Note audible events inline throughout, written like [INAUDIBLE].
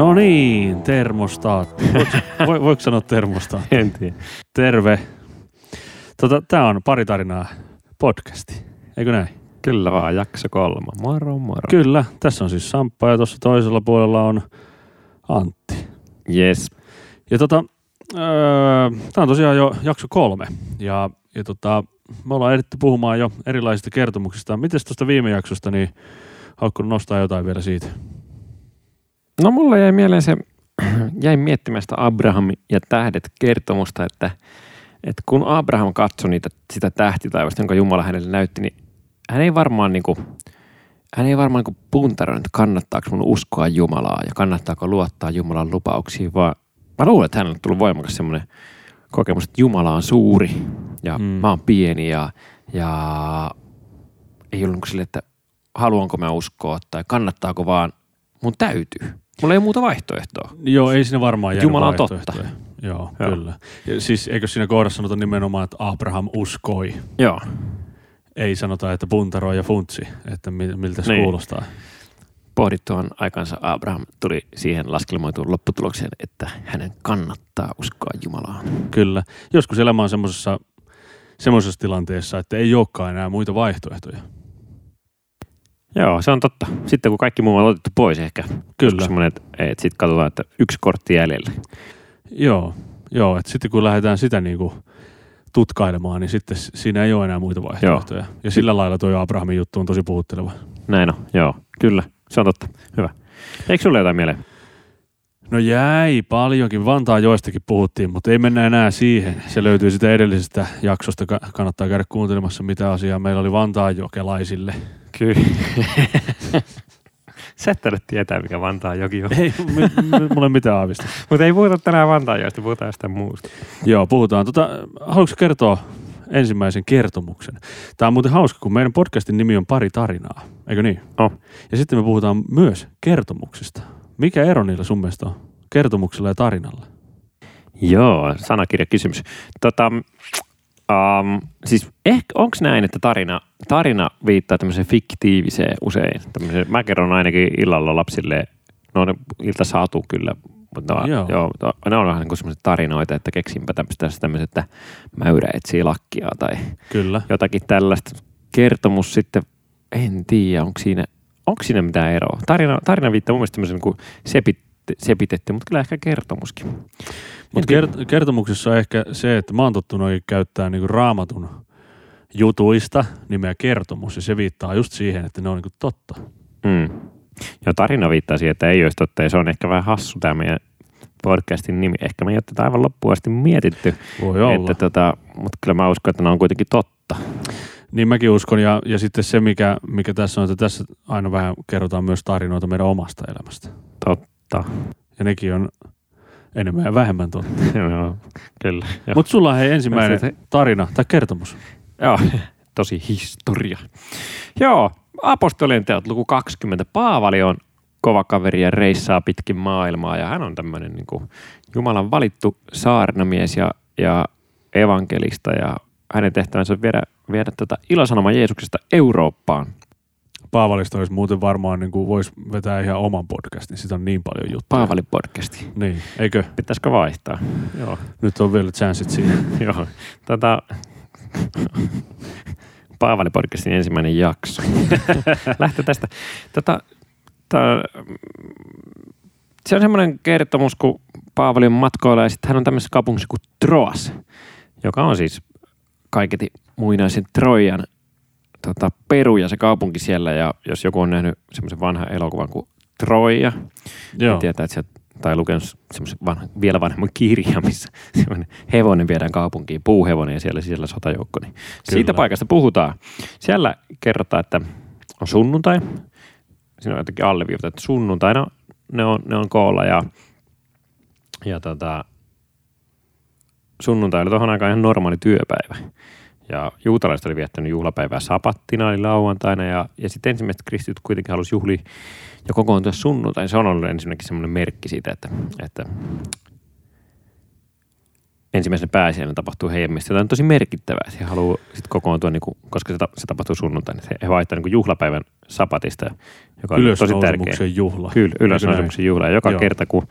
No niin, termostaatti. Voiko, [LAUGHS] voiko sanoa termostaatti? En tiedä. Terve. Tota, Tämä on pari tarinaa podcasti, eikö näin? Kyllä vaan, jakso kolme. Moro, moro. Kyllä, tässä on siis Samppa ja tuossa toisella puolella on Antti. Yes. Ja tota, öö, tämä on tosiaan jo jakso kolme ja, ja tota, me ollaan ehditty puhumaan jo erilaisista kertomuksista. Miten tuosta viime jaksosta, niin haluatko nostaa jotain vielä siitä? No mulla jäi mieleen se, [CLEARS THROAT] jäin miettimään sitä Abraham ja tähdet kertomusta, että, että kun Abraham katsoi niitä, sitä tähtitaivasta, jonka Jumala hänelle näytti, niin hän ei varmaan niinku, hän ei varmaan niinku puntaroinut, että kannattaako mun uskoa Jumalaa ja kannattaako luottaa Jumalan lupauksiin, vaan mä luulen, että hänelle on tullut voimakas semmoinen kokemus, että Jumala on suuri ja Mm. mm. mä oon pieni ja, ja ei ollut niinku sille, että haluanko mä uskoa tai kannattaako vaan, mun täytyy. Mulla ei ole muuta vaihtoehtoa. Joo, ei siinä varmaan jäänyt Jumala on vaihtoehtoja. Joo, Joo. kyllä. Ja siis eikö siinä kohdassa sanota nimenomaan, että Abraham uskoi? Joo. Ei sanota, että puntaroi ja funtsi, että mi- miltä se Niin. kuulostaa. Pohdittuaan aikansa Abraham tuli siihen laskelmoituun lopputulokseen, että hänen kannattaa uskoa Jumalaan. Kyllä. Joskus elämä on semmoisessa tilanteessa, että ei olekaan enää muita vaihtoehtoja. Joo, se on totta. Sitten kun kaikki muu on otettu pois ehkä. Kyllä. Semmoinen, että, että sitten katsotaan, että yksi kortti jäljellä. Joo, joo että sitten kun lähdetään sitä niin kuin tutkailemaan, niin sitten siinä ei ole enää muita vaihtoehtoja. Ja sillä lailla tuo Abrahamin juttu on tosi puhutteleva. Näin on, joo. Kyllä, se on totta. Hyvä. Eikö sulle jotain mieleen? No jäi paljonkin. Vantaan joistakin puhuttiin, mutta ei mennä enää siihen. Se löytyy sitä edellisestä jaksosta. Ka- Kannattaa käydä kuuntelemassa, mitä asiaa meillä oli Vantaan jokelaisille. Kyllä. [LAUGHS] Sä et tarvitse tietää, mikä Vantaan joki on. Ei, m- m- mulla ei mitään aavista. Mutta ei puhuta tänään Vantaan joista, puhutaan jostain muusta. Joo, puhutaan. Tota, haluatko kertoa ensimmäisen kertomuksen? Tämä on muuten hauska, kun meidän podcastin nimi on Pari tarinaa, eikö niin? On. Ja sitten me puhutaan myös kertomuksista. Mikä ero niillä sun mielestä on? Kertomuksella ja tarinalla. Joo, sanakirjakysymys. Tota, um, siis ehkä, onko näin, että tarina, tarina viittaa tämmöiseen fiktiiviseen usein? Tämmöiseen, mä kerron ainakin illalla lapsille, no ne ilta saatu kyllä, mutta no, Joo. joo. Ne on vähän niin kuin tarinoita, että keksinpä tämmöistä tämmöiset, että mäyrä etsii lakkia tai Kyllä. jotakin tällaista. Kertomus sitten, en tiedä, onko siinä, onko siinä mitään eroa. Tarina, tarina viittaa mun mielestä tämmöisen niin sepit, sepitetty, mutta kyllä ehkä kertomuskin. Mutta kert- kertomuksessa on ehkä se, että mä oon tottunut käyttää niinku raamatun jutuista nimeä kertomus. Ja se viittaa just siihen, että ne on niinku totta. Mm. Ja tarina viittaa siihen, että ei olisi totta, ja se on ehkä vähän hassu tämä meidän podcastin nimi. Ehkä me ei ole tätä aivan loppuun asti mietitty, Voi olla. että tota, mutta kyllä mä uskon, että ne on kuitenkin totta. Niin mäkin uskon. Ja, ja sitten se, mikä, mikä tässä on, että tässä aina vähän kerrotaan myös tarinoita meidän omasta elämästä. Totta. Ja nekin on enemmän ja vähemmän totta. [LAUGHS] Joo, kyllä. Mutta sulla on hei ensimmäinen tarina tai kertomus. Joo, [LAUGHS] tosi historia. Joo, apostolien teot luku 20. Paavali on kova kaveri ja reissaa pitkin maailmaa ja hän on tämmöinen niin kuin Jumalan valittu saarnamies ja, ja evankelista ja hänen tehtävänsä on viedä, viedä tätä ilosanoma Jeesuksesta Eurooppaan. Paavalista olisi muuten varmaan, niin kuin voisi vetää ihan oman podcastin. Sitä on niin paljon juttuja. Paavali podcasti. Niin, eikö? Pitäisikö vaihtaa? Joo. Nyt on vielä chanssit siihen. [LAUGHS] Joo. Tota, Paavali podcastin ensimmäinen jakso. [LAUGHS] Lähtee tästä. Tota, tää, se on semmoinen kertomus, kun Paavali on matkoilla ja sitten hän on tämmöisessä kaupungissa kuin Troas, joka on siis kaiketi muinaisen Trojan tota, peru ja se kaupunki siellä. Ja jos joku on nähnyt semmoisen vanhan elokuvan kuin Troja, Joo. niin tietää, että sieltä, tai lukenut semmoisen vanha, vielä vanhemman kirjan, missä [LAUGHS] semmoinen hevonen viedään kaupunkiin, puuhevonen ja siellä sisällä sotajoukko. Niin siitä paikasta puhutaan. Siellä kerrotaan, että on sunnuntai. Siinä on jotenkin alleviivata, että sunnuntaina ne on, ne on koolla ja, ja tota, sunnuntai oli tuohon aikaan ihan normaali työpäivä. Ja juutalaiset oli viettänyt juhlapäivää sapattina, eli lauantaina, ja, ja sitten ensimmäiset kristityt kuitenkin halusi juhlia ja kokoontua sunnuntai. Se on ollut ensinnäkin semmoinen merkki siitä, että, että ensimmäisenä pääsiäinen tapahtuu heidän mielestä jotain tosi merkittävää. He haluaa sitten kokoontua, niin kuin, koska se, ta- se tapahtuu sunnuntaina. He, he vaihtaa niin kuin juhlapäivän sapatista, joka on tosi tärkeä. Ylösnousemuksen juhla. Kyllä, ylösnousemuksen juhla. Ja joka Joo. kerta, kun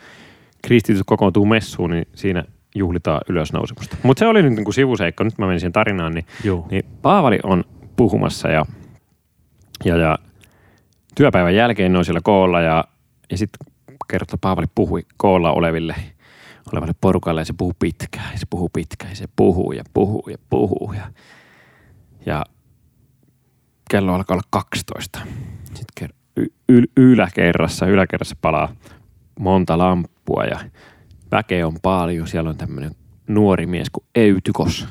kristityt kokoontuu messuun, niin siinä juhlitaan ylösnousemusta. Mutta se oli nyt niin kuin sivuseikka. Nyt mä menin siihen tarinaan, niin, niin Paavali on puhumassa ja, ja, ja työpäivän jälkeen ne on siellä koolla ja, ja sitten kertoo, että Paavali puhui koolla oleville, olevalle porukalle ja se puhuu pitkään ja se puhuu pitkään ja se puhuu ja puhuu ja puhuu ja, ja kello alkaa olla 12. Sitten ker- y- yl- yläkerrassa, yläkerrassa palaa monta lamppua ja väkeä on paljon. Siellä on tämmöinen nuori mies kuin Eytykos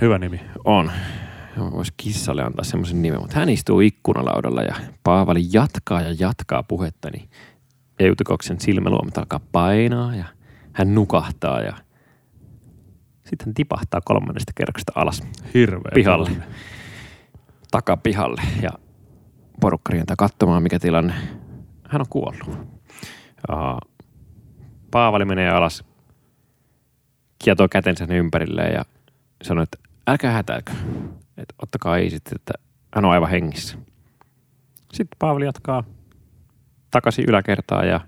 Hyvä nimi. on. Voisi kissalle antaa semmoisen nimen, mutta hän istuu ikkunalaudalla ja Paavali jatkaa ja jatkaa puhetta, niin Eutykoksen silmäluomet alkaa painaa ja hän nukahtaa ja sitten hän tipahtaa kolmannesta kerroksesta alas Hirveä. Pihalle. tilanne. takapihalle ja porukka rientää katsomaan, mikä tilanne. Hän on kuollut. Ja Paavali menee alas, kietoo kätensä ympärilleen ja sanoo, että älkää hätäilkö. Että ottakaa ei sitten, että hän on aivan hengissä. Sitten Paavali jatkaa takaisin yläkertaan ja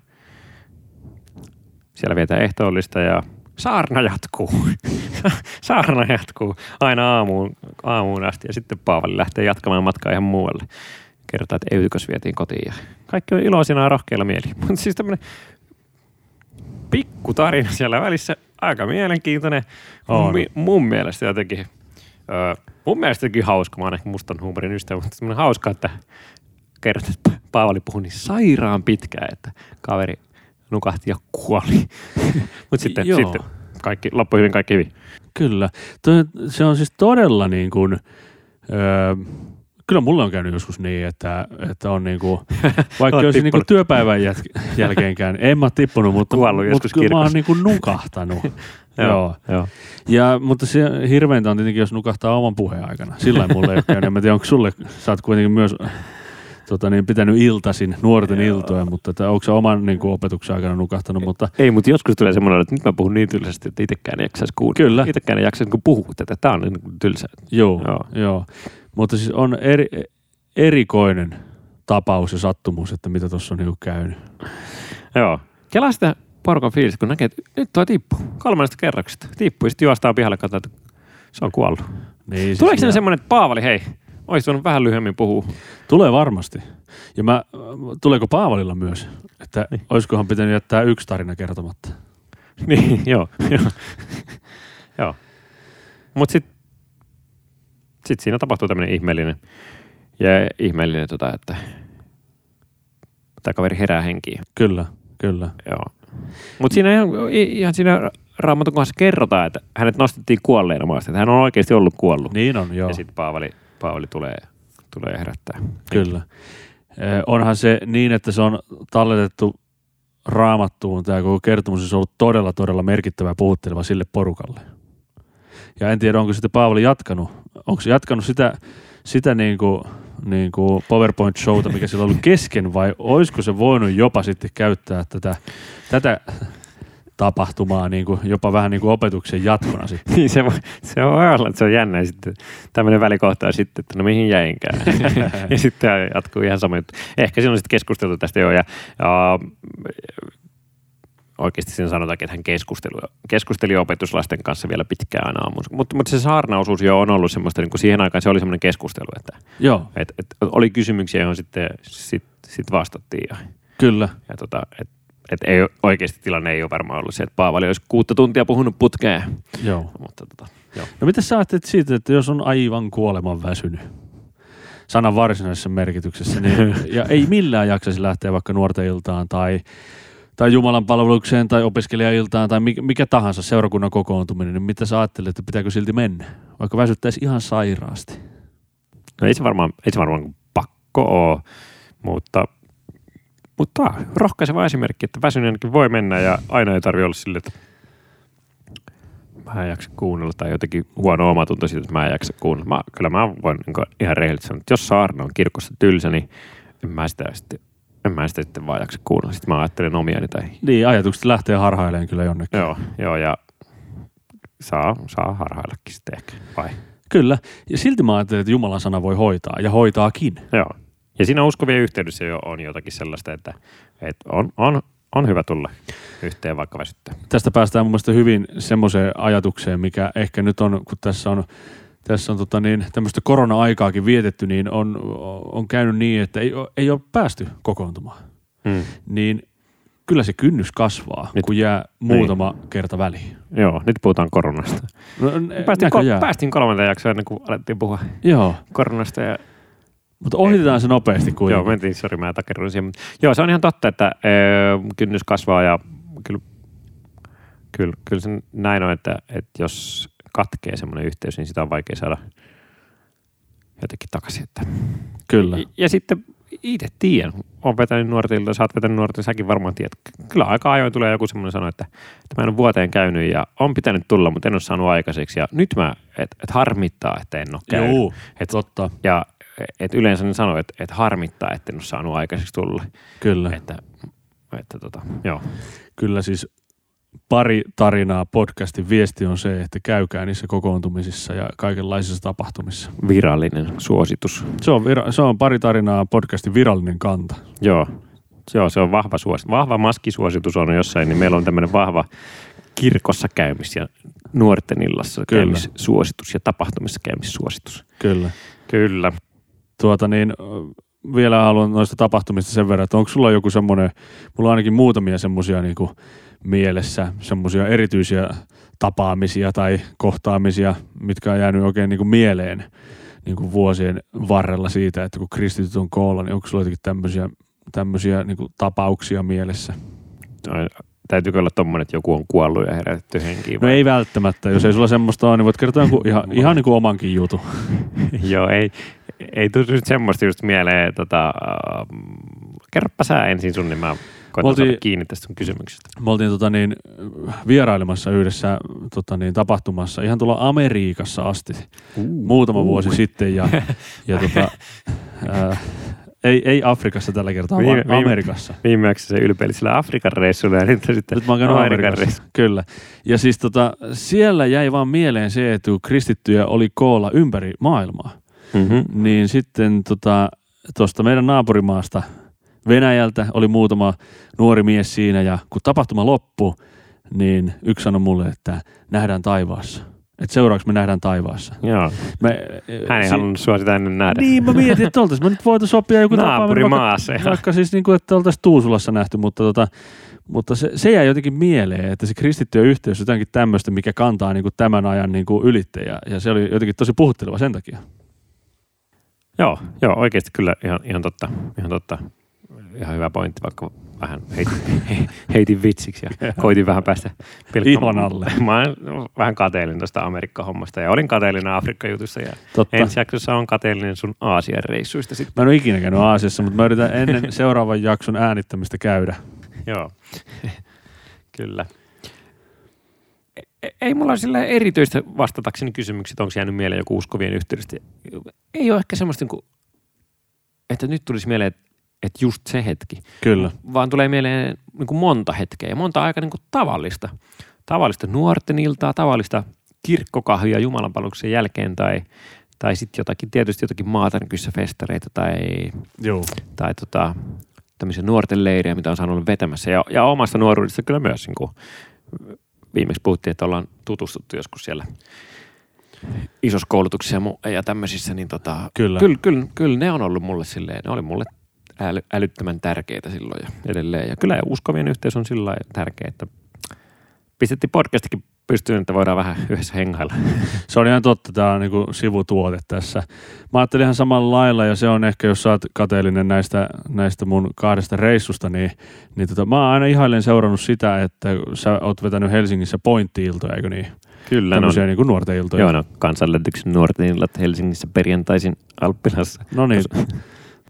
siellä vietään ehtoollista ja saarna jatkuu. [LAUGHS] saarna jatkuu aina aamuun, aamuun asti ja sitten Paavali lähtee jatkamaan matkaa ihan muualle. Kertaa, että Eutykos vietiin kotiin ja kaikki on iloisina ja rohkeilla mieli. [LAUGHS] Mutta siis tämmöinen pikku tarina siellä välissä, aika mielenkiintoinen. On. Mi- mun mielestä jotenkin, öö, mun mielestä jotenkin hauska, mä oon ehkä mustan huumorin ystävä, mutta semmoinen hauska, että kerrot, että Paavali puhui niin sairaan pitkään, että kaveri nukahti ja kuoli. [LAUGHS] mutta sitten, Joo. sitten kaikki, loppui hyvin, kaikki hyvin. Kyllä. Se on siis todella niin kuin, öö, kyllä mulle on käynyt joskus niin, että, että on niin kuin, [LAUGHS] vaikka olisi niin tippunut. työpäivän jälkeenkään, en mä tippunut, mutta, mutta kyllä mä oon niin kuin nukahtanut. [LAUGHS] Joo. joo. Ja, mutta se hirveintä on tietenkin, jos nukahtaa oman puheen aikana. Sillä mulle ei ole käynyt. Mä tiedä, onko sulle, sä oot kuitenkin myös tota, niin, pitänyt iltasin, nuorten Joo. iltoja, mutta että, onko sä oman niin kuin, opetuksen aikana nukahtanut, mutta Ei, mutta joskus tulee semmoinen, että nyt mä puhun niin tylsästi, että itsekään ei jaksaisi kuunnella. Kyllä. Itsekään ei jaksaisi niin puhua tätä. Tämä on niin tylsä. Joo, Joo. joo. Mutta siis on eri, erikoinen tapaus ja sattumus, että mitä tuossa on niinku käynyt. Joo. Kelaa sitä porukan fiilistä, kun näkee, että nyt toi tippuu. Kolmannesta kerroksesta. Tippuu ja sitten juostaan pihalle katsotaan, että se on kuollut. Niin, siis Tuleeko sinne semmoinen, että Paavali, hei, olisi voinut vähän lyhyemmin puhua? Tulee varmasti. Ja mä, tuleeko Paavalilla myös? Että Niin. olisikohan pitänyt jättää yksi tarina kertomatta? niin, joo. [LAUGHS] joo. joo. Mutta sitten sit siinä tapahtuu tämmöinen ihmeellinen, ja ihmeellinen, tota, että tämä kaveri herää henkiin. Kyllä, kyllä. Joo. Mutta siinä ihan, ihan siinä raamatun kohdassa kerrotaan, että hänet nostettiin kuolleena maasta. Että hän on oikeasti ollut kuollut. Niin on, joo. Ja sitten Paavali, Paavali tulee, tulee herättää. Kyllä. Eh, Onhan se niin, että se on talletettu raamattuun. Tämä koko kertomus on ollut todella, todella merkittävä puhutteleva sille porukalle. Ja en tiedä, onko sitten Paavali jatkanut. Onko se jatkanut sitä, sitä niin kuin, niin kuin PowerPoint-showta, mikä sillä on ollut kesken, vai olisiko se voinut jopa sitten käyttää tätä, tätä tapahtumaa niin kuin, jopa vähän niin kuin opetuksen jatkona sitten. [LAUGHS] Niin se, voi, se voi olla, että se on jännä. Sitten tämmöinen välikohta sitten, että no mihin jäinkään. [LAUGHS] ja sitten jatkuu ihan sama juttu. Ehkä siinä on sitten keskusteltu tästä jo. Ja, ja oikeasti siinä sanotaan, että hän keskusteli, keskusteli opetuslasten kanssa vielä pitkään aamuun. Mutta, mutta se saarnaosuus jo on ollut semmoista, niin kuin siihen aikaan se oli semmoinen keskustelu, että Joo, et, et, oli kysymyksiä, joihin sitten sit, sit vastattiin. Ja, kyllä. ja tota, et, et ei, oikeasti tilanne ei ole varmaan ollut se, että Paavali olisi kuutta tuntia puhunut putkeen. Joo. Mutta tota, joo. No mitä sä ajattelet siitä, että jos on aivan kuoleman väsynyt, sanan varsinaisessa merkityksessä, niin, [LAUGHS] ja ei millään jaksaisi lähteä vaikka nuorten iltaan tai, tai Jumalan palvelukseen tai opiskelijailtaan tai mikä, tahansa seurakunnan kokoontuminen, niin mitä sä ajattelet, että pitääkö silti mennä? Vaikka väsyttäisi ihan sairaasti. No ei se varmaan, ei se varmaan pakko ole, mutta, mutta rohkaiseva esimerkki, että väsyneenkin voi mennä ja aina ei tarvitse olla sille, että mä en jaksa kuunnella tai jotenkin huono omatunto siitä, että mä en jaksa kuunnella. Mä, kyllä mä voin niin ihan rehellisesti sanoa, että jos saarna on kirkossa tylsä, niin en mä sitä sitten, en mä sitä sitten vaan jaksa kuunnella. Sitten mä ajattelen omiani tai Niin, ajatukset lähtee harhailemaan kyllä jonnekin. joo, joo ja saa, saa harhaillakin sitten ehkä, vai? Kyllä, ja silti mä ajattelen, että Jumalan sana voi hoitaa, ja hoitaakin. Joo, Ja siinä uskovien yhteydessä jo on jotakin sellaista, että, että on, on, on hyvä tulla yhteen vaikka väsyttää. Tästä päästään mun mielestä hyvin semmoiseen ajatukseen, mikä ehkä nyt on, kun tässä on tässä on tota niin, tämmöistä korona-aikaakin vietetty, niin on, on käynyt niin, että ei, ei ole päästy kokoontumaan. Hmm. Niin kyllä se kynnys kasvaa, nyt, kun jää muutama niin. kerta väliin. Joo, nyt puhutaan koronasta. No, päästiin, kol- päästiin kolmanteen jaksoon ennen kuin alettiin puhua Joo. koronasta. Ja... Mutta ohitetaan se nopeasti kuitenkin. Joo, mentiin, sori mä takerruin siihen. Joo, se on ihan totta, että ö, kynnys kasvaa ja kyllä, kyllä, kyllä se näin on, että, että jos katkee semmoinen yhteys, niin sitä on vaikea saada jotenkin takaisin. Että. Kyllä. Ja, ja sitten itse tiedän, olen vetänyt nuortilta, sä oot vetänyt nuortilta, säkin varmaan tiedät. Kyllä aika ajoin tulee joku semmoinen sano, että, että mä en ole vuoteen käynyt ja on pitänyt tulla, mutta en ole saanut aikaiseksi. Ja nyt mä, että et harmittaa, että en ole käynyt. Joo, et, totta. Ja et yleensä ne sanoo, että et harmittaa, että en ole saanut aikaiseksi tulla. Kyllä. Että, että tota, joo. Kyllä siis pari tarinaa podcastin viesti on se, että käykää niissä kokoontumisissa ja kaikenlaisissa tapahtumissa. Virallinen suositus. Se on, vira, se on pari tarinaa podcastin virallinen kanta. Joo, Joo se on vahva suositus. Vahva maskisuositus on jossain, niin meillä on tämmöinen vahva kirkossa käymis ja nuorten illassa Kyllä. käymissuositus ja tapahtumissa käymissuositus. Kyllä. Kyllä. Tuota niin, vielä haluan noista tapahtumista sen verran, että onko sulla joku semmoinen, mulla on ainakin muutamia semmoisia niin kuin mielessä semmoisia erityisiä tapaamisia tai kohtaamisia, mitkä on jäänyt oikein niin kuin mieleen niin kuin vuosien varrella siitä, että kun kristityt on koolla, niin onko sulla jotenkin tämmöisiä, tämmöisiä niin kuin tapauksia mielessä? No, täytyykö olla tommonen, että joku on kuollut ja herätetty henkiin? No ei välttämättä. Jos ei sulla semmoista ole, niin voit kertoa jonkun, ihan, ihan niin kuin omankin jutun. [LAUGHS] Joo, ei, ei tule nyt semmoista just mieleen. Tota, äh, kerropa sä ensin sun, niin mä koitan oltiin, saada kiinni tästä kysymyksestä. Me oltiin tota niin, vierailemassa yhdessä tota niin, tapahtumassa ihan tuolla Amerikassa asti uh, muutama uh. vuosi sitten ja, [LAUGHS] ja tota, ää, ei, ei Afrikassa tällä kertaa, viime, vaan Amerikassa. Viimeksi se ylpeili sillä Afrikan reissulla ja nyt sitten nyt mä oon Amerikan reissu. Kyllä. Ja siis tota, siellä jäi vaan mieleen se, että kun kristittyjä oli koolla ympäri maailmaa, mm-hmm. niin sitten tota, tuosta meidän naapurimaasta – Venäjältä oli muutama nuori mies siinä ja kun tapahtuma loppui, niin yksi sanoi mulle, että nähdään taivaassa. Että seuraavaksi me nähdään taivaassa. Joo. Me, Hän ei si- halunnut sua sitä ennen nähdä. Niin, mä mietin, että oltaisiin me nyt voitu sopia joku tapaaminen. Vaikka, vaikka siis niin kuin, että oltaisiin Tuusulassa nähty, mutta, tota, mutta se, se jäi jotenkin mieleen, että se kristittyä yhteys on jotenkin tämmöistä, mikä kantaa niin kuin tämän ajan niin kuin ylittäjä. Ja se oli jotenkin tosi puhutteleva sen takia. Joo, joo oikeasti kyllä ihan, ihan totta. Ihan totta ihan hyvä pointti, vaikka vähän heitin, [LAUGHS] heitin vitsiksi ja koitin vähän päästä Ihon alle. Mä olen vähän kateellinen tuosta Amerikka-hommasta ja olin kateellinen Afrikka-jutussa ja Totta. ensi jaksossa on kateellinen sun Aasian reissuista sitten. Mä en ole ikinä käynyt Aasiassa, mutta mä yritän ennen [LAUGHS] seuraavan jakson äänittämistä käydä. Joo, [LAUGHS] kyllä. E-, ei mulla ole sillä erityistä vastatakseni kysymykset, onko jäänyt mieleen joku uskovien yhteydestä. Ei ole ehkä semmoista, niin että nyt tulisi mieleen, että että just se hetki. Kyllä. Vaan tulee mieleen niin kuin monta hetkeä ja monta aika niin kuin tavallista. Tavallista nuorten iltaa, tavallista kirkkokahvia jumalanpalveluksen jälkeen tai, tai sitten jotakin, tietysti jotakin maatarkyssä festareita tai, Joo. tai tota, tämmöisiä nuorten leirejä, mitä on saanut olla vetämässä. Ja, ja omasta nuoruudesta kyllä myös, niin kuin viimeksi puhuttiin, että ollaan tutustuttu joskus siellä isossa koulutuksessa ja tämmöisissä, niin tota, kyllä. Kyllä, kyllä, kyllä ne on ollut mulle silleen, ne oli mulle äly, älyttömän tärkeitä silloin ja edelleen. Ja kyllä uskovien yhteys on sillä tärkeä, että pistettiin podcastikin pystyyn, että voidaan vähän yhdessä hengailla. [LAUGHS] Se on ihan totta, tämä on niinku sivutuote tässä. Mä ajattelin ihan samalla lailla ja se on ehkä, jos sä oot kateellinen näistä, näistä mun kahdesta reissusta, niin, niin tota, mä oon aina ihailen seurannut sitä, että sä oot vetänyt Helsingissä pointti-iltoja, eikö niin? Kyllä. Tämmöisiä no, niin kuin nuorten iltoja. Joo, no kansanlähetyksen nuorten illat Helsingissä perjantaisin Alppilassa. No niin,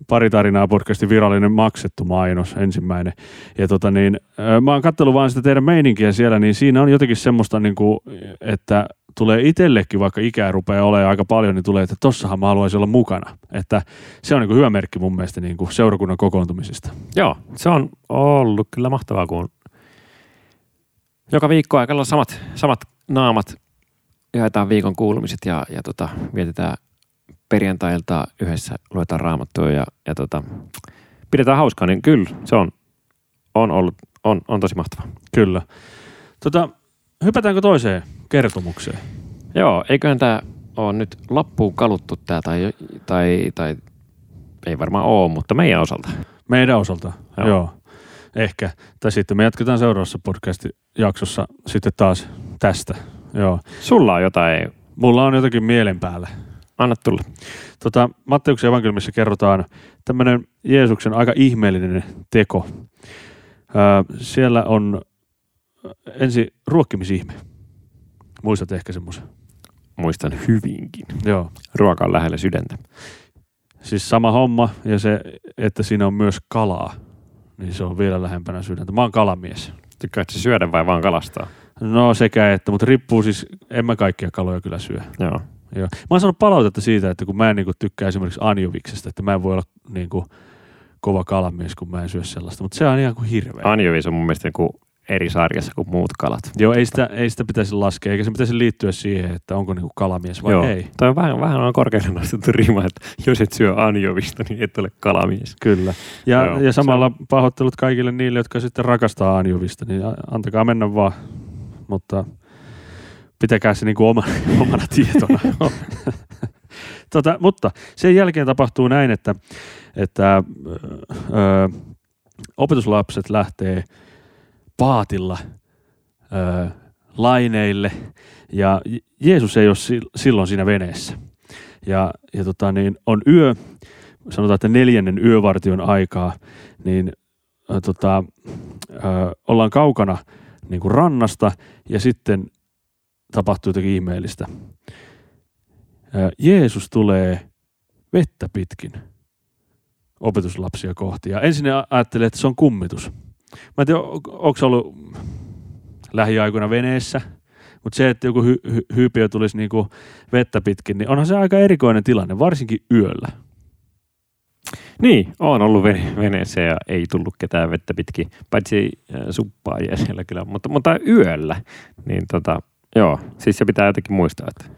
pari tarinaa podcastin virallinen maksettu mainos ensimmäinen. Ja tota niin, mä oon katsellut vaan sitä teidän meininkiä siellä, niin siinä on jotenkin semmoista, niin kuin, että tulee itsellekin, vaikka ikää rupeaa olemaan aika paljon, niin tulee, että tossahan mä haluaisin olla mukana. Että se on niin kuin hyvä merkki mun mielestä niin kuin seurakunnan kokoontumisista. Joo, se on ollut kyllä mahtavaa, kun joka viikko aikalla samat, samat naamat jaetaan viikon kuulumiset ja, ja tota, vietetään perjantailta yhdessä luetaan raamattua ja, ja tota, pidetään hauskaa, niin kyllä se on, on ollut, on, on tosi mahtavaa. Kyllä. Tota, hypätäänkö toiseen kertomukseen? Joo, eiköhän tämä ole nyt loppuun kaluttu tää tai, tai, tai ei varmaan ole, mutta meidän osalta. Meidän osalta, joo. Joo. joo. Ehkä. Tai sitten me jatketaan seuraavassa podcast-jaksossa sitten taas tästä. Joo. Sulla on jotain, Mulla on jotakin mielen päällä. Anna tulla. Tota, Matteuksen evankeliumissa kerrotaan tämmöinen Jeesuksen aika ihmeellinen teko. Öö, siellä on ensi ruokkimisihme. Muistat ehkä semmoisen. Muistan hyvinkin. Joo. Ruoka on lähellä sydäntä. Siis sama homma ja se, että siinä on myös kalaa, niin se on vielä lähempänä sydäntä. Mä oon kalamies. Tykkäätkö syödä vai vaan kalastaa? No sekä että, mutta riippuu siis, en mä kaikkia kaloja kyllä syö. Joo. Joo. Mä oon saanut palautetta siitä, että kun mä en niinku tykkää esimerkiksi anjoviksesta, että mä en voi olla niinku kova kalamies, kun mä en syö sellaista, mutta se on ihan kuin hirveä. Anjovis on mun mielestä joku eri sarjassa kuin muut kalat. Joo, ei sitä, ei sitä pitäisi laskea, eikä se pitäisi liittyä siihen, että onko niinku kalamies vai Joo. ei. Toi on vähän, vähän on korkealle nostettu rima, että jos et syö anjovista, niin et ole kalamies. Kyllä. Ja, Joo, ja se samalla pahoittelut kaikille niille, jotka sitten rakastaa anjovista, niin antakaa mennä vaan. Mutta pitäkää se niinku oma, [LAUGHS] omana tietona. [LAUGHS] tota, mutta sen jälkeen tapahtuu näin, että, että ö, opetuslapset lähtee paatilla ö, laineille ja Je- Jeesus ei ole sil- silloin siinä veneessä. Ja, ja tota, niin on yö, sanotaan, että neljännen yövartion aikaa, niin ö, tota, ö, ollaan kaukana niin kuin rannasta ja sitten tapahtuu jotakin ihmeellistä. Jeesus tulee vettä pitkin opetuslapsia kohti. Ja ensin ajattelee, että se on kummitus. Mä en tiedä, onko ollut lähiaikoina veneessä, mutta se, että joku hy- hy- hyypiö tulisi niinku vettä pitkin, niin onhan se aika erikoinen tilanne, varsinkin yöllä. Niin, on ollut vene- veneessä ja ei tullut ketään vettä pitkin, paitsi äh, suppaajia siellä kyllä, mutta, mutta yöllä. Niin tota, joo, siis se pitää jotenkin muistaa, että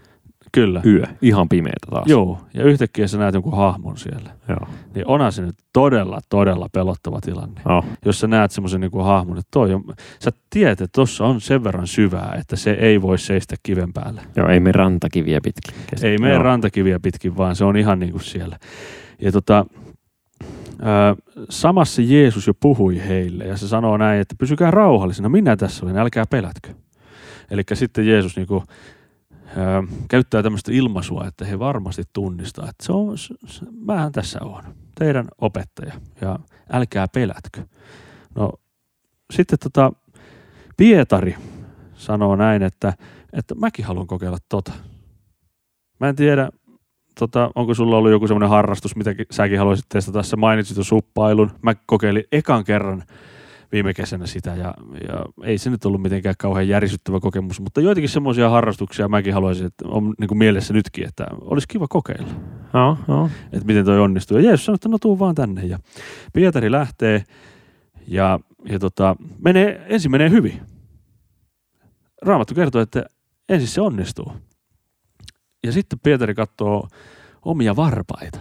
Kyllä. yö, ihan pimeätä taas. Joo, ja yhtäkkiä sä näet jonkun hahmon siellä. Joo. Niin onhan se nyt todella, todella pelottava tilanne. Oh. Jos sä näet semmoisen niin hahmon, että toi on, sä tiedät, että tossa on sen verran syvää, että se ei voi seistä kiven päällä. Joo, ei me rantakiviä pitkin. Kes- Ei Joo. rantakiviä pitkin, vaan se on ihan niin kuin siellä. Ja tota, samassa Jeesus jo puhui heille ja se sanoo näin, että pysykää rauhallisena, minä tässä olen, älkää pelätkö. Eli sitten Jeesus niin kuin, ää, käyttää tämmöistä ilmaisua, että he varmasti tunnistaa, että se on, se, se, mähän tässä on, teidän opettaja ja älkää pelätkö. No sitten tota, Pietari sanoo näin, että, että mäkin haluan kokeilla tota. Mä en tiedä, tota, onko sulla ollut joku semmoinen harrastus, mitä ki- säkin haluaisit testata. Sä mainitsit suppailun. Mä kokeilin ekan kerran viime kesänä sitä ja, ja ei se nyt ollut mitenkään kauhean järisyttävä kokemus, mutta joitakin semmoisia harrastuksia mäkin haluaisin, että on niin kuin mielessä nytkin, että olisi kiva kokeilla, Joo, joo. että miten toi onnistuu. Ja Jeesus sanoi, että no tuu vaan tänne ja Pietari lähtee ja, ja tota, menee, ensin menee hyvin. Raamattu kertoo, että ensin se onnistuu. Ja sitten Pietari katsoo omia varpaita.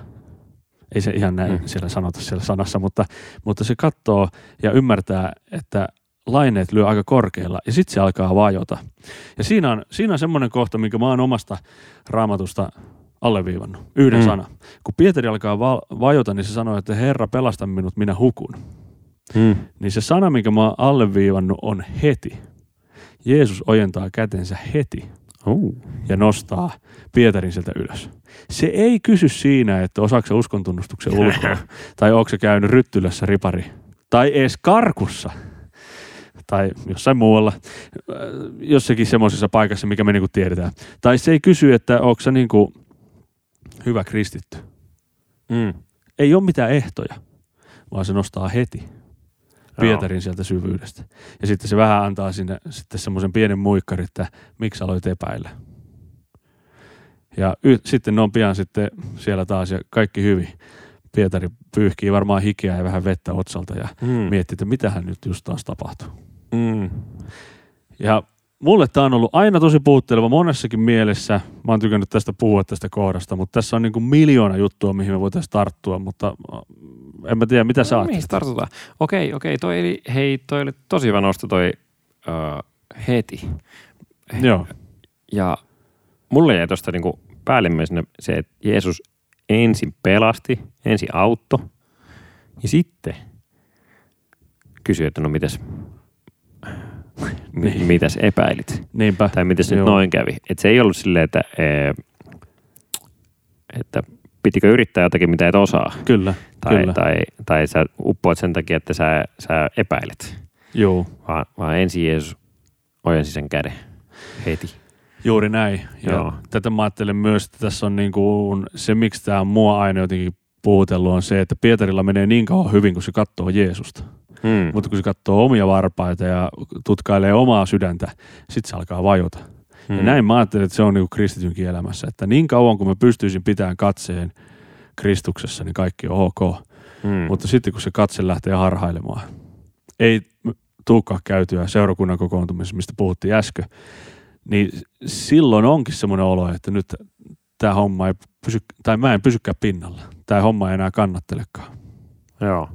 Ei se ihan näin Mm. siellä sanota siellä sanassa, mutta, mutta se katsoo ja ymmärtää, että laineet lyö aika korkealla ja sitten se alkaa vajota. Ja siinä on, siinä on semmoinen kohta, minkä mä oon omasta raamatusta alleviivannut. Yhden Mm. sana. Kun Pietari alkaa va- vajota, niin se sanoo, että Herra, pelasta minut, minä hukun. Mm. Niin se sana, minkä mä oon alleviivannut, on heti. Jeesus ojentaa kätensä heti Uh. ja nostaa Pietarin sieltä ylös. Se ei kysy siinä, että osaako se uskontunnustuksen ulkoa, [LAUGHS] tai onko se käynyt ryttylässä ripari, tai edes karkussa, tai jossain muualla, äh, jossakin semmoisessa paikassa, mikä me niinku tiedetään. Tai se ei kysy, että onko se niinku hyvä kristitty. Mm. Ei ole mitään ehtoja, vaan se nostaa heti Pietarin sieltä syvyydestä. Ja sitten se vähän antaa sinne sitten semmoisen pienen muikkarin, että miksi aloit epäillä. Ja y- sitten ne on pian sitten siellä taas ja kaikki hyvin. Pietari pyyhkii varmaan hikeä ja vähän vettä otsalta ja Mm. miettii, että mitähän nyt just taas tapahtuu. Mm. Ja mulle tämä on ollut aina tosi puhutteleva monessakin mielessä. Mä oon tykännyt tästä puhua tästä kohdasta, mutta tässä on niin kuin miljoona juttua, mihin me voitaisiin tarttua, mutta en mä tiedä, mitä sä No, ajattelet. mihin tartutaan? Okei, okei, toi, eli, hei, toi oli tosi hyvä nosto toi uh, heti. Joo, Ja mulle jäi tuosta niinku päällimmäisenä se, että Jeesus ensin pelasti, ensin auttoi ja sitten kysyi, että no mitäs, mi- Niin. mitäs epäilit? niinpä. Tai mitäs nyt noin kävi? Et se ei ollut silleen, että, että pitikö yrittää jotakin, mitä et osaa. Kyllä, Tai, kyllä. tai, tai sä uppoat sen takia, että sä, sä epäilet. Joo, Vaan, vaan ensin Jeesus ojensi sen käden heti. juuri näin. Ja Joo. tätä mä ajattelen myös, että tässä on niin kuin se, miksi tämä on mua aina jotenkin puhutellut, on se, että Pietarilla menee niin kauan hyvin, kun se katsoo Jeesusta. Mm. Mutta kun se katsoo omia varpaita ja tutkailee omaa sydäntä, sitten se alkaa vajota. Mm. Ja näin mä ajattelen, että se on niin kristitynkin elämässä, että niin kauan kun mä pystyisin pitämään katseen Kristuksessa, niin kaikki on ok. Mm. Mutta sitten kun se katse lähtee harhailemaan, ei tuukaan käytyä seurakunnan kokoontumisessa, mistä puhuttiin äsken, niin silloin onkin semmoinen olo, että nyt tämä homma ei pysy, tai mä en pysykään pinnalla. Tämä homma ei enää kannattelekaan. Joo.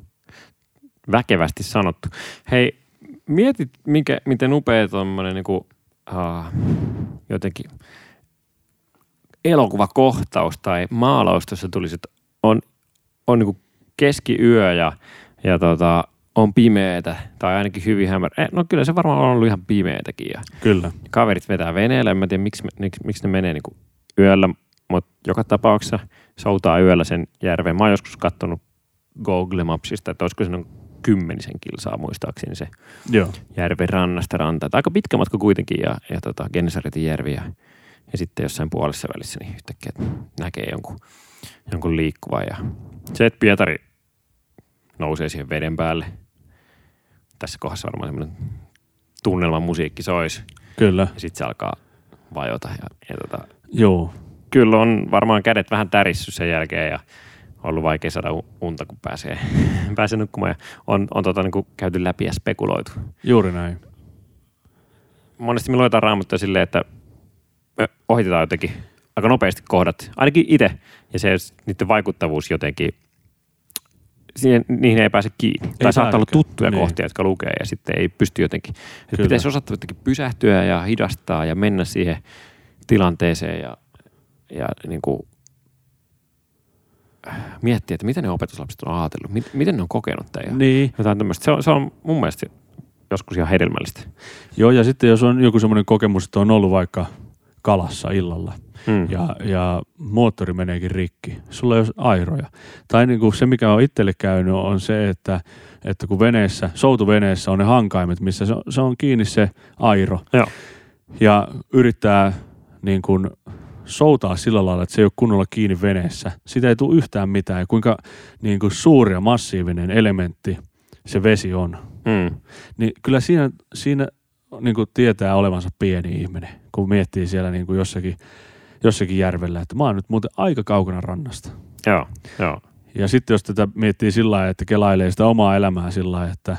Väkevästi sanottu. Hei, mietit, mikä, miten upea tuommoinen niinku, uh, jotenkin elokuvakohtaus tai maalaus tuossa tulisi, että on, on niinku keskiyö ja, ja tota, on pimeätä tai ainakin hyvin hämärä. Eh, no kyllä se varmaan on ollut ihan pimeätäkin ja Kyllä. kaverit vetää veneellä. En mä tiedä, miksi, miksi, miksi ne menee niin yöllä, mutta joka tapauksessa soutaa yöllä sen järven. Mä oon joskus katsonut Google Mapsista, että olisiko se noin kymmenisen kilsaa muistaakseni se Joo. järven rannasta rantaan. Aika pitkä matka kuitenkin ja, ja tota, Gennesaretin järvi ja, ja sitten jossain puolessa välissä niin yhtäkkiä näkee jonkun, jonkun liikkuvan. Ja se, että Pietari nousee siihen veden päälle. Tässä kohdassa varmaan semmoinen tunnelman musiikki soisi. Kyllä. Ja sitten se alkaa vajota. Ja, ja tota, Joo. kyllä on varmaan kädet vähän tärissyt sen jälkeen ja ollut vaikea saada unta, kun pääsee, [LAUGHS] pääsee nukkumaan. Ja on, on tota, niin kuin käyty läpi ja spekuloitu. Juuri näin. Monesti me luetaan raamattuja silleen, että me ohitetaan jotenkin aika nopeasti kohdat, ainakin itse. Ja se niiden vaikuttavuus jotenkin, siihen, niihin ei pääse kiinni. Ei tai saattaa olla tuttuja Niin. kohtia, jotka lukee ja sitten ei pysty jotenkin. Kyllä. Pitäisi osata jotenkin pysähtyä ja hidastaa ja mennä siihen tilanteeseen ja, ja niin kuin miettiä, että mitä ne opetuslapset on ajatellut, mit, miten ne on kokenut tämän. Niin. jotain tämmöistä. Se on, se on mun mielestä joskus ihan hedelmällistä. Joo, ja sitten jos on joku semmoinen kokemus, että on ollut vaikka kalassa illalla Mm. ja, ja moottori meneekin rikki, sulla ei ole airoja. Tai niin kuin se, mikä on itselle käynyt, on se, että, että kun veneessä, soutuveneessä on ne hankaimet, missä se on, se on kiinni se airo. Joo. Ja yrittää niin kuin soutaa sillä lailla, että se ei ole kunnolla kiinni veneessä. Sitä ei tule yhtään mitään. Ja kuinka niin kuin suuri ja massiivinen elementti se vesi on Mm. niin kyllä siinä, siinä niin kuin tietää olevansa pieni ihminen, kun miettii siellä niin kuin jossakin, jossakin järvellä, että mä oon nyt muuten aika kaukana rannasta. Joo, joo. Ja sitten jos tätä miettii sillä lailla, että kelailee sitä omaa elämää sillä lailla, että,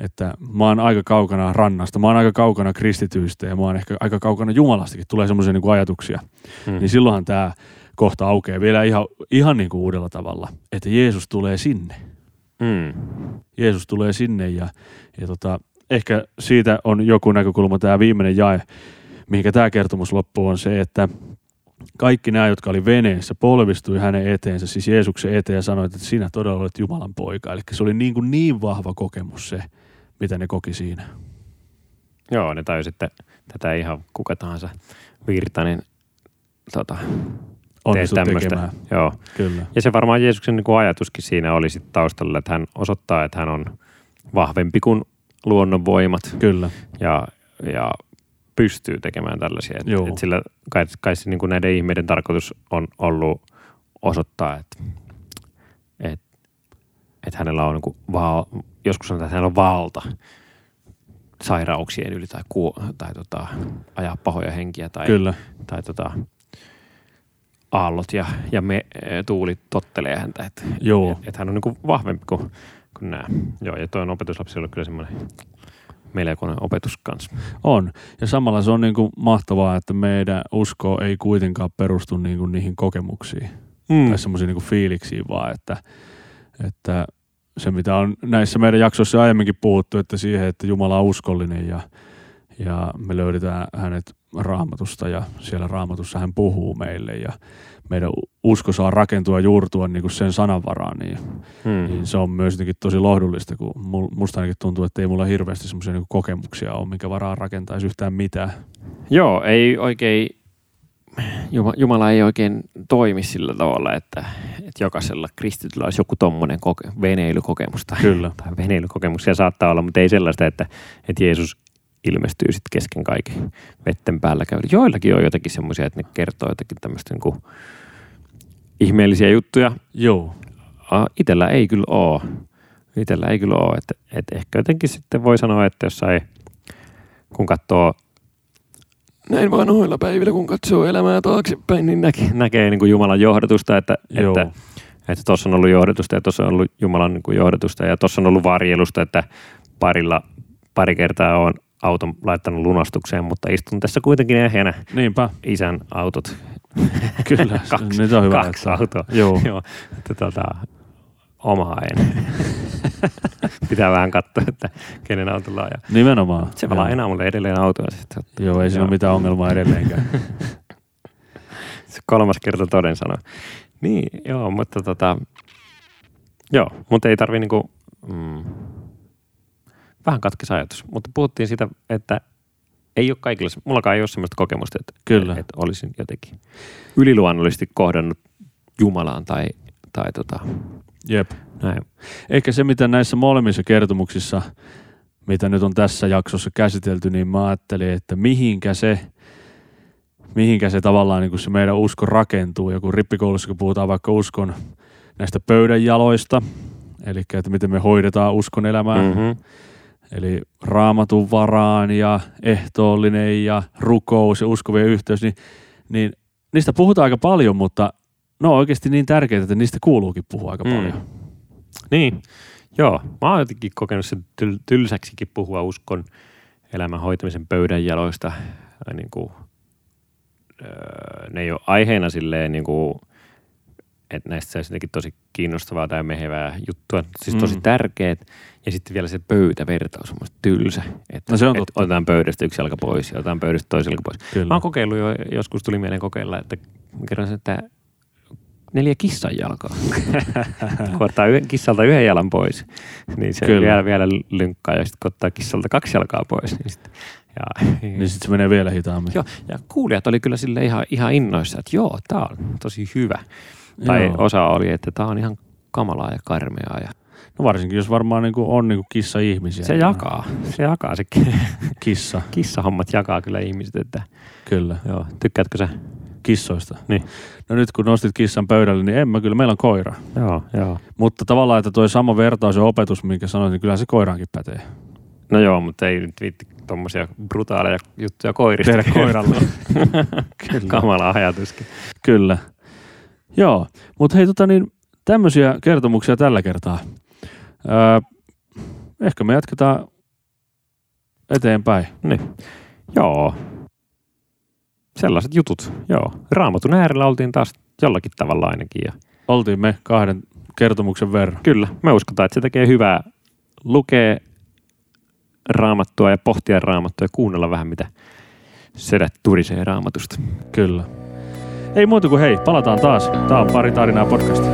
että mä oon aika kaukana rannasta, mä oon aika kaukana kristityistä ja mä oon ehkä aika kaukana Jumalastakin, tulee semmoisia niin ajatuksia, Mm. niin silloinhan tämä kohta aukeaa vielä ihan, ihan niin kuin uudella tavalla, että Jeesus tulee sinne. Mm. Jeesus tulee sinne ja, ja tota, ehkä siitä on joku näkökulma tämä viimeinen jae, mihinkä tämä kertomus loppuu, on se, että kaikki nämä, jotka oli veneessä, polvistui hänen eteensä, siis Jeesuksen eteen ja sanoi, että sinä todella olet Jumalan poika. Eli se oli niin, kuin niin vahva kokemus se, mitä ne koki siinä. Joo, ne tajusi, että tätä ihan kuka tahansa virtainen tota, tee Onnistu tämmöistä. Joo. Kyllä. Ja se varmaan Jeesuksen niin kuin ajatuskin siinä oli sit taustalla, että hän osoittaa, että hän on vahvempi kuin luonnonvoimat Kyllä. ja, ja pystyy tekemään tällaisia. Et, Joo. et sillä kai, kai se, niin kuin näiden ihmeiden tarkoitus on ollut osoittaa, että et, et hänellä on niin kuin val, joskus sanotaan, että hänellä on valta sairauksien yli tai, kuo, tai tota, ajaa pahoja henkiä tai, Kyllä. tai tota, aallot ja, ja me, e, tuuli tottelee häntä. Että Joo. et, et hän on niin kuin vahvempi kuin, kuin nämä. Joo, ja tuo opetuslapsi on kyllä semmoinen melkoinen opetus kanssa. On. Ja samalla se on niin kuin mahtavaa, että meidän usko ei kuitenkaan perustu niin kuin niihin kokemuksiin Mm. tai semmoisiin niin kuin fiiliksiin, vaan että, että se mitä on näissä meidän jaksoissa aiemminkin puhuttu, että siihen, että Jumala on uskollinen ja, ja me löydetään hänet raamatusta ja siellä raamatussa hän puhuu meille ja meidän usko saa rakentua ja juurtua niin kuin sen sanan varaan, niin, Mm. niin se on myös jotenkin tosi lohdullista, kun musta ainakin tuntuu, että ei mulla hirveästi semmoisia niin kokemuksia ole, minkä varaan rakentaisi yhtään mitään. Joo, ei oikein, Jumala ei oikein toimi sillä tavalla, että, että jokaisella kristityllä olisi joku tommonen koke- veneilykokemus tai, Kyllä. tai veneilykokemuksia saattaa olla, mutta ei sellaista, että, että Jeesus ilmestyy sitten kesken kaiken vetten päällä käydä. Joillakin on jotakin semmoisia, että ne kertoo jotakin tämmöistä niin kuin ihmeellisiä juttuja. Joo. Itellä ei kyllä ole. Itellä ei kyllä ole. Että, että ehkä jotenkin sitten voi sanoa, että jossain, kun katsoo näin vanhoilla päivillä, kun katsoo elämää taaksepäin, niin näkee, näkee niin kuin Jumalan johdatusta, että, Joo. että että tuossa on ollut johdatusta ja tuossa on ollut Jumalan niin kuin johdatusta ja tuossa on ollut varjelusta, että parilla, pari kertaa on auton laittanut lunastukseen, mutta istun tässä kuitenkin ehjänä Niinpä. isän autot. [LAUGHS] Kyllä. kaksi, Nyt on hyvä kaksi autoa. Joo. Joo, että tota, omaa en. [LAUGHS] [LAUGHS] Pitää vähän katsoa, että kenen autolla on. Ja Nimenomaan. se vaan enää mulle edelleen autoa. Sitten. Joo, ei siinä ole mitään ongelmaa edelleenkään. [LAUGHS] Se kolmas kerta toden sano. Niin, joo, mutta tota, joo, mutta ei tarvi niinku, mm, vähän katkis ajatus, mutta puhuttiin siitä, että ei ole kaikilla, mullakaan ei ole sellaista kokemusta, että, Kyllä. että olisin jotenkin yliluonnollisesti kohdannut Jumalaan tai, tai tota, Jep. näin. Ehkä se, mitä näissä molemmissa kertomuksissa, mitä nyt on tässä jaksossa käsitelty, niin mä ajattelin, että mihinkä se, mihinkä se tavallaan niin kuin se meidän usko rakentuu. Ja kun rippikoulussa, kun puhutaan vaikka uskon näistä pöydänjaloista, eli että miten me hoidetaan uskon elämää, mm-hmm. Eli raamatun varaan ja ehtoollinen ja rukous ja uskovien yhteys, niin, niin niistä puhutaan aika paljon, mutta ne on oikeasti niin tärkeitä, että niistä kuuluukin puhua aika Mm. paljon. Niin, joo. Mä oon jotenkin kokenut sen tyl- tylsäksikin puhua uskon elämän hoitamisen pöydän jaloista. Äh, Niin kuin, öö, ne ei ole aiheena silleen, niin kuin, että näistä saisi jotenkin tosi kiinnostavaa tai mehevää juttua. Siis tosi Mm. tärkeät. Ja sitten vielä se pöytävertaus on musta tylsä. Että, No se on että totta. otetaan pöydästä yksi jalka pois ja otetaan pöydästä toisen jalka pois. Kyllä. Mä oon kokeillut jo, joskus tuli mieleen kokeilla, että sen, että neljä kissan jalkaa. [LAUGHS] kun ottaa yhden, kissalta yhden jalan pois, niin se Kyllä. vielä, vielä lynkkaa. Ja sitten kun ottaa kissalta kaksi jalkaa pois, niin sitten... Ja, Niin sitten se menee vielä hitaammin. joo, ja kuulijat oli kyllä sille ihan, ihan innoissa, että joo, tää on tosi hyvä. Tai Joo. osa oli, että tää on ihan kamalaa ja karmeaa. Ja No varsinkin, jos varmaan niin kuin on niin kissa-ihmisiä. se jakaa, se jakaa se Kissa, [LAUGHS] kissahommat jakaa kyllä ihmiset, että kyllä. joo, tykkäätkö sä? Kissoista. Niin. No nyt kun nostit kissan pöydälle, niin en mä kyllä, meillä on koira. Joo, joo. Mutta tavallaan, että toi sama vertaus ja opetus, minkä sanoin, niin kyllä se koiraankin pätee. No joo, mutta ei nyt viitti tommosia brutaaleja juttuja koirista. Tehdä koiralle. [LAUGHS] Kyllä. Kamala ajatuskin. Kyllä. Joo, mutta hei tota niin, tämmöisiä kertomuksia tällä kertaa. Öö, ehkä me jatketaan eteenpäin. Niin. Joo. Sellaiset jutut. Joo. Raamatun äärellä oltiin taas jollakin tavalla ainakin. Ja Oltiin me kahden kertomuksen verran. kyllä, me uskotaan, että se tekee hyvää lukea raamattua ja pohtia raamattua ja kuunnella vähän, mitä sedät turisee raamatusta. Kyllä. Ei muuta kuin hei, palataan taas. Tää on pari tarinaa podcast.